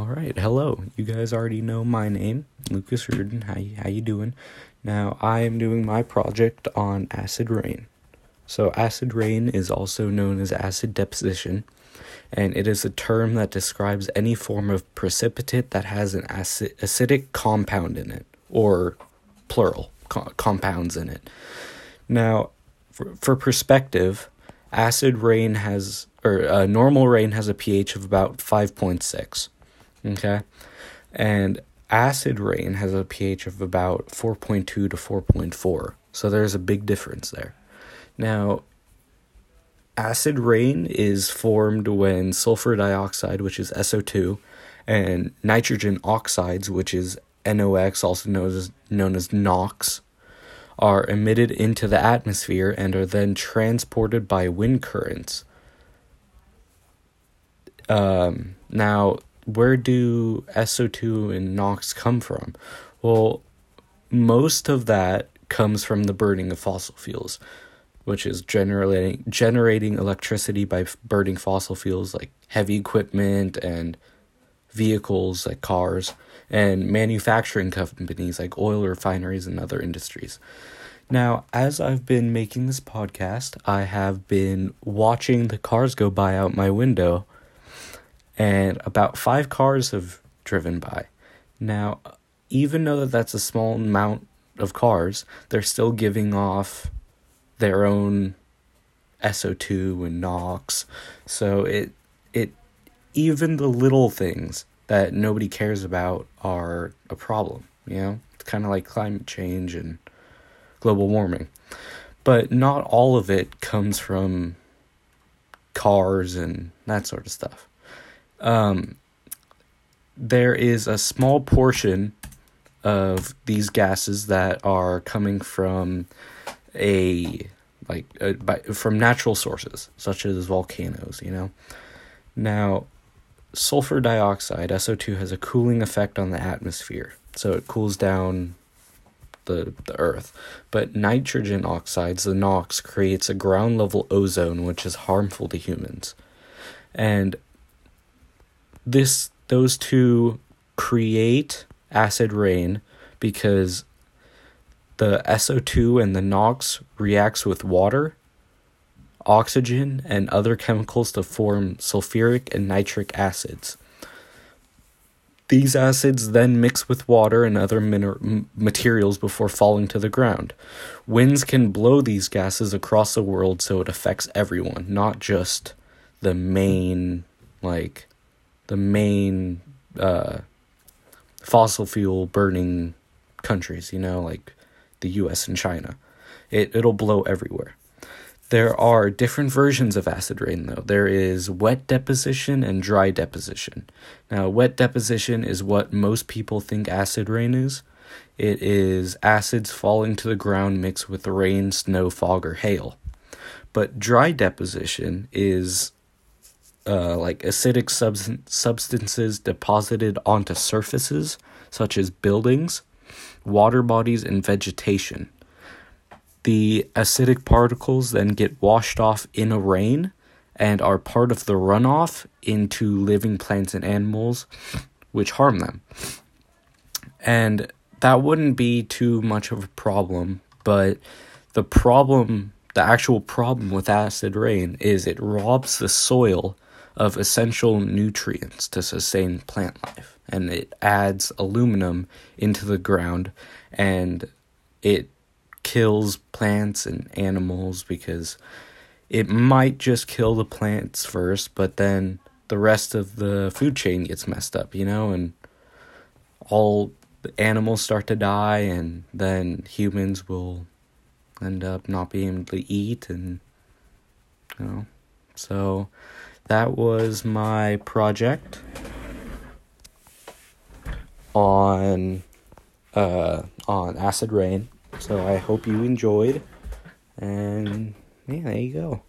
All right, hello. You guys already know my name, Lucas Rudin. How you, how you doing? Now I am doing my project on acid rain. So acid rain is also known as acid deposition, and it is a term that describes any form of precipitate that has an acid acidic compound in it, or plural co- compounds in it. Now, for, for perspective, acid rain has or uh, normal rain has a pH of about 5.6. Okay? And acid rain has a pH of about 4.2 to 4.4. So there's a big difference there. Now, acid rain is formed when sulfur dioxide, which is SO2, and nitrogen oxides, which is NOx, also known as known as NOx, are emitted into the atmosphere and are then transported by wind currents. Um, now, where do SO2 and NOx come from? Well, most of that comes from the burning of fossil fuels, which is generating generating electricity by burning fossil fuels like heavy equipment and vehicles like cars and manufacturing companies like oil refineries and other industries. Now, as I've been making this podcast, I have been watching the cars go by out my window, and about five cars have driven by. Now, even though that that's a small amount of cars, they're still giving off their own SO2 and NOx. So it it even the little things that nobody cares about are a problem, you know? It's kind of like climate change and global warming. But not all of it comes from cars and that sort of stuff. Um, there is a small portion of these gases that are coming from a like by, from natural sources such as volcanoes you know? Now sulfur dioxide SO2 has a cooling effect on the atmosphere so it cools down the the earth. But nitrogen oxides the NOx creates a ground level ozone which is harmful to humans. And this those two create acid rain because the SO2 and the NOx reacts with water, oxygen, and other chemicals to form sulfuric and nitric acids. These acids then mix with water and other miner- materials before falling to the ground. Winds can blow these gases across the world so it affects everyone, not just the main like the main uh, fossil fuel burning countries, you know, like the US and China. It it'll blow everywhere. There are different versions of acid rain though. There is wet deposition and dry deposition. Now, wet deposition is what most people think acid rain is. It is acids falling to the ground mixed with rain, snow, fog, or hail. But dry deposition is uh, like acidic subs- substances deposited onto surfaces such as buildings, water bodies, and vegetation. The acidic particles then get washed off in a rain and are part of the runoff into living plants and animals, which harm them. And that wouldn't be too much of a problem, but the problem, the actual problem with acid rain is it robs the soil of essential nutrients to sustain plant life. And it adds aluminum into the ground and it kills plants and animals because it might just kill the plants first, but then the rest of the food chain gets messed up, you know, and all the animals start to die, and then humans will end up not being able to eat, and you know, so that was my project on uh, on acid rain. So I hope you enjoyed, and yeah, there you go.